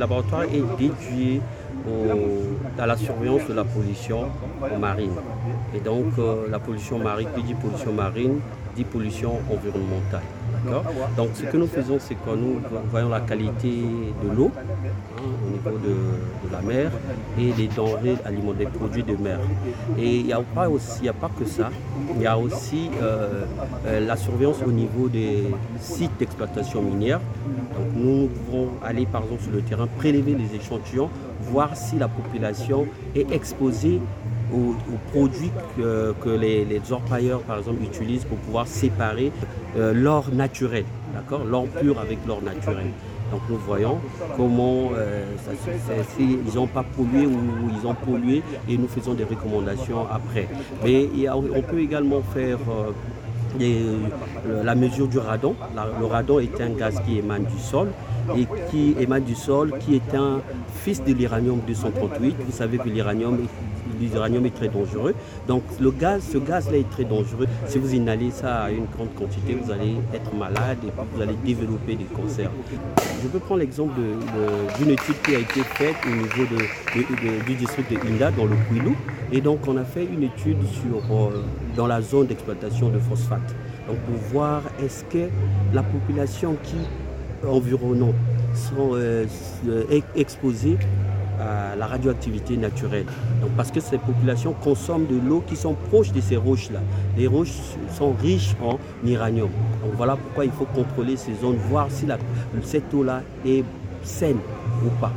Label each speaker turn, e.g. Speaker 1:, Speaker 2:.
Speaker 1: laboratoire est dédié à la surveillance de la pollution marine. Et donc euh, la pollution marine, qui dit pollution marine, dit pollution environnementale. Donc ce que nous faisons, c'est que nous voyons la qualité de l'eau hein, au niveau de, la mer et les denrées alimentaires, des produits de mer. Et il n'y a, pas aussi, a pas que ça, il y a aussi euh, euh, la surveillance au niveau des sites d'exploitation minière. Donc nous pouvons aller par exemple sur le terrain, prélever les échantillons, voir si la population est exposée aux, produits que, les, les, orpailleurs, par exemple, utilisent pour pouvoir séparer euh, l'or naturel, d'accord? L'or pur avec l'or naturel. Donc nous voyons comment euh, ils n'ont pas pollué ou ils ont pollué et nous faisons des recommandations après. Mais on peut également faire euh, la mesure du radon. le radon est un gaz qui émane du sol et qui émane du sol, qui est un fils de l'uranium 238. Vous savez que l'uranium l'uranium est très dangereux. Donc le gaz, ce gaz-là est très dangereux. Si vous inhalez ça à une grande quantité, vous allez être malade et vous allez développer des cancers. Je peux prendre l'exemple d'une étude qui a été faite au niveau du district de Inda, dans le Kouilou. Et donc on a fait une étude sur, euh, dans la zone d'exploitation de phosphate. Donc pour voir est-ce que la population qui environnante sont euh, la radioactivité naturelle. Parce que ces populations consomment de l'eau qui sont proches de ces roches-là. Les roches sont riches en uranium. Donc voilà pourquoi il faut contrôler ces zones, voir si cette eau-là est saine ou pas.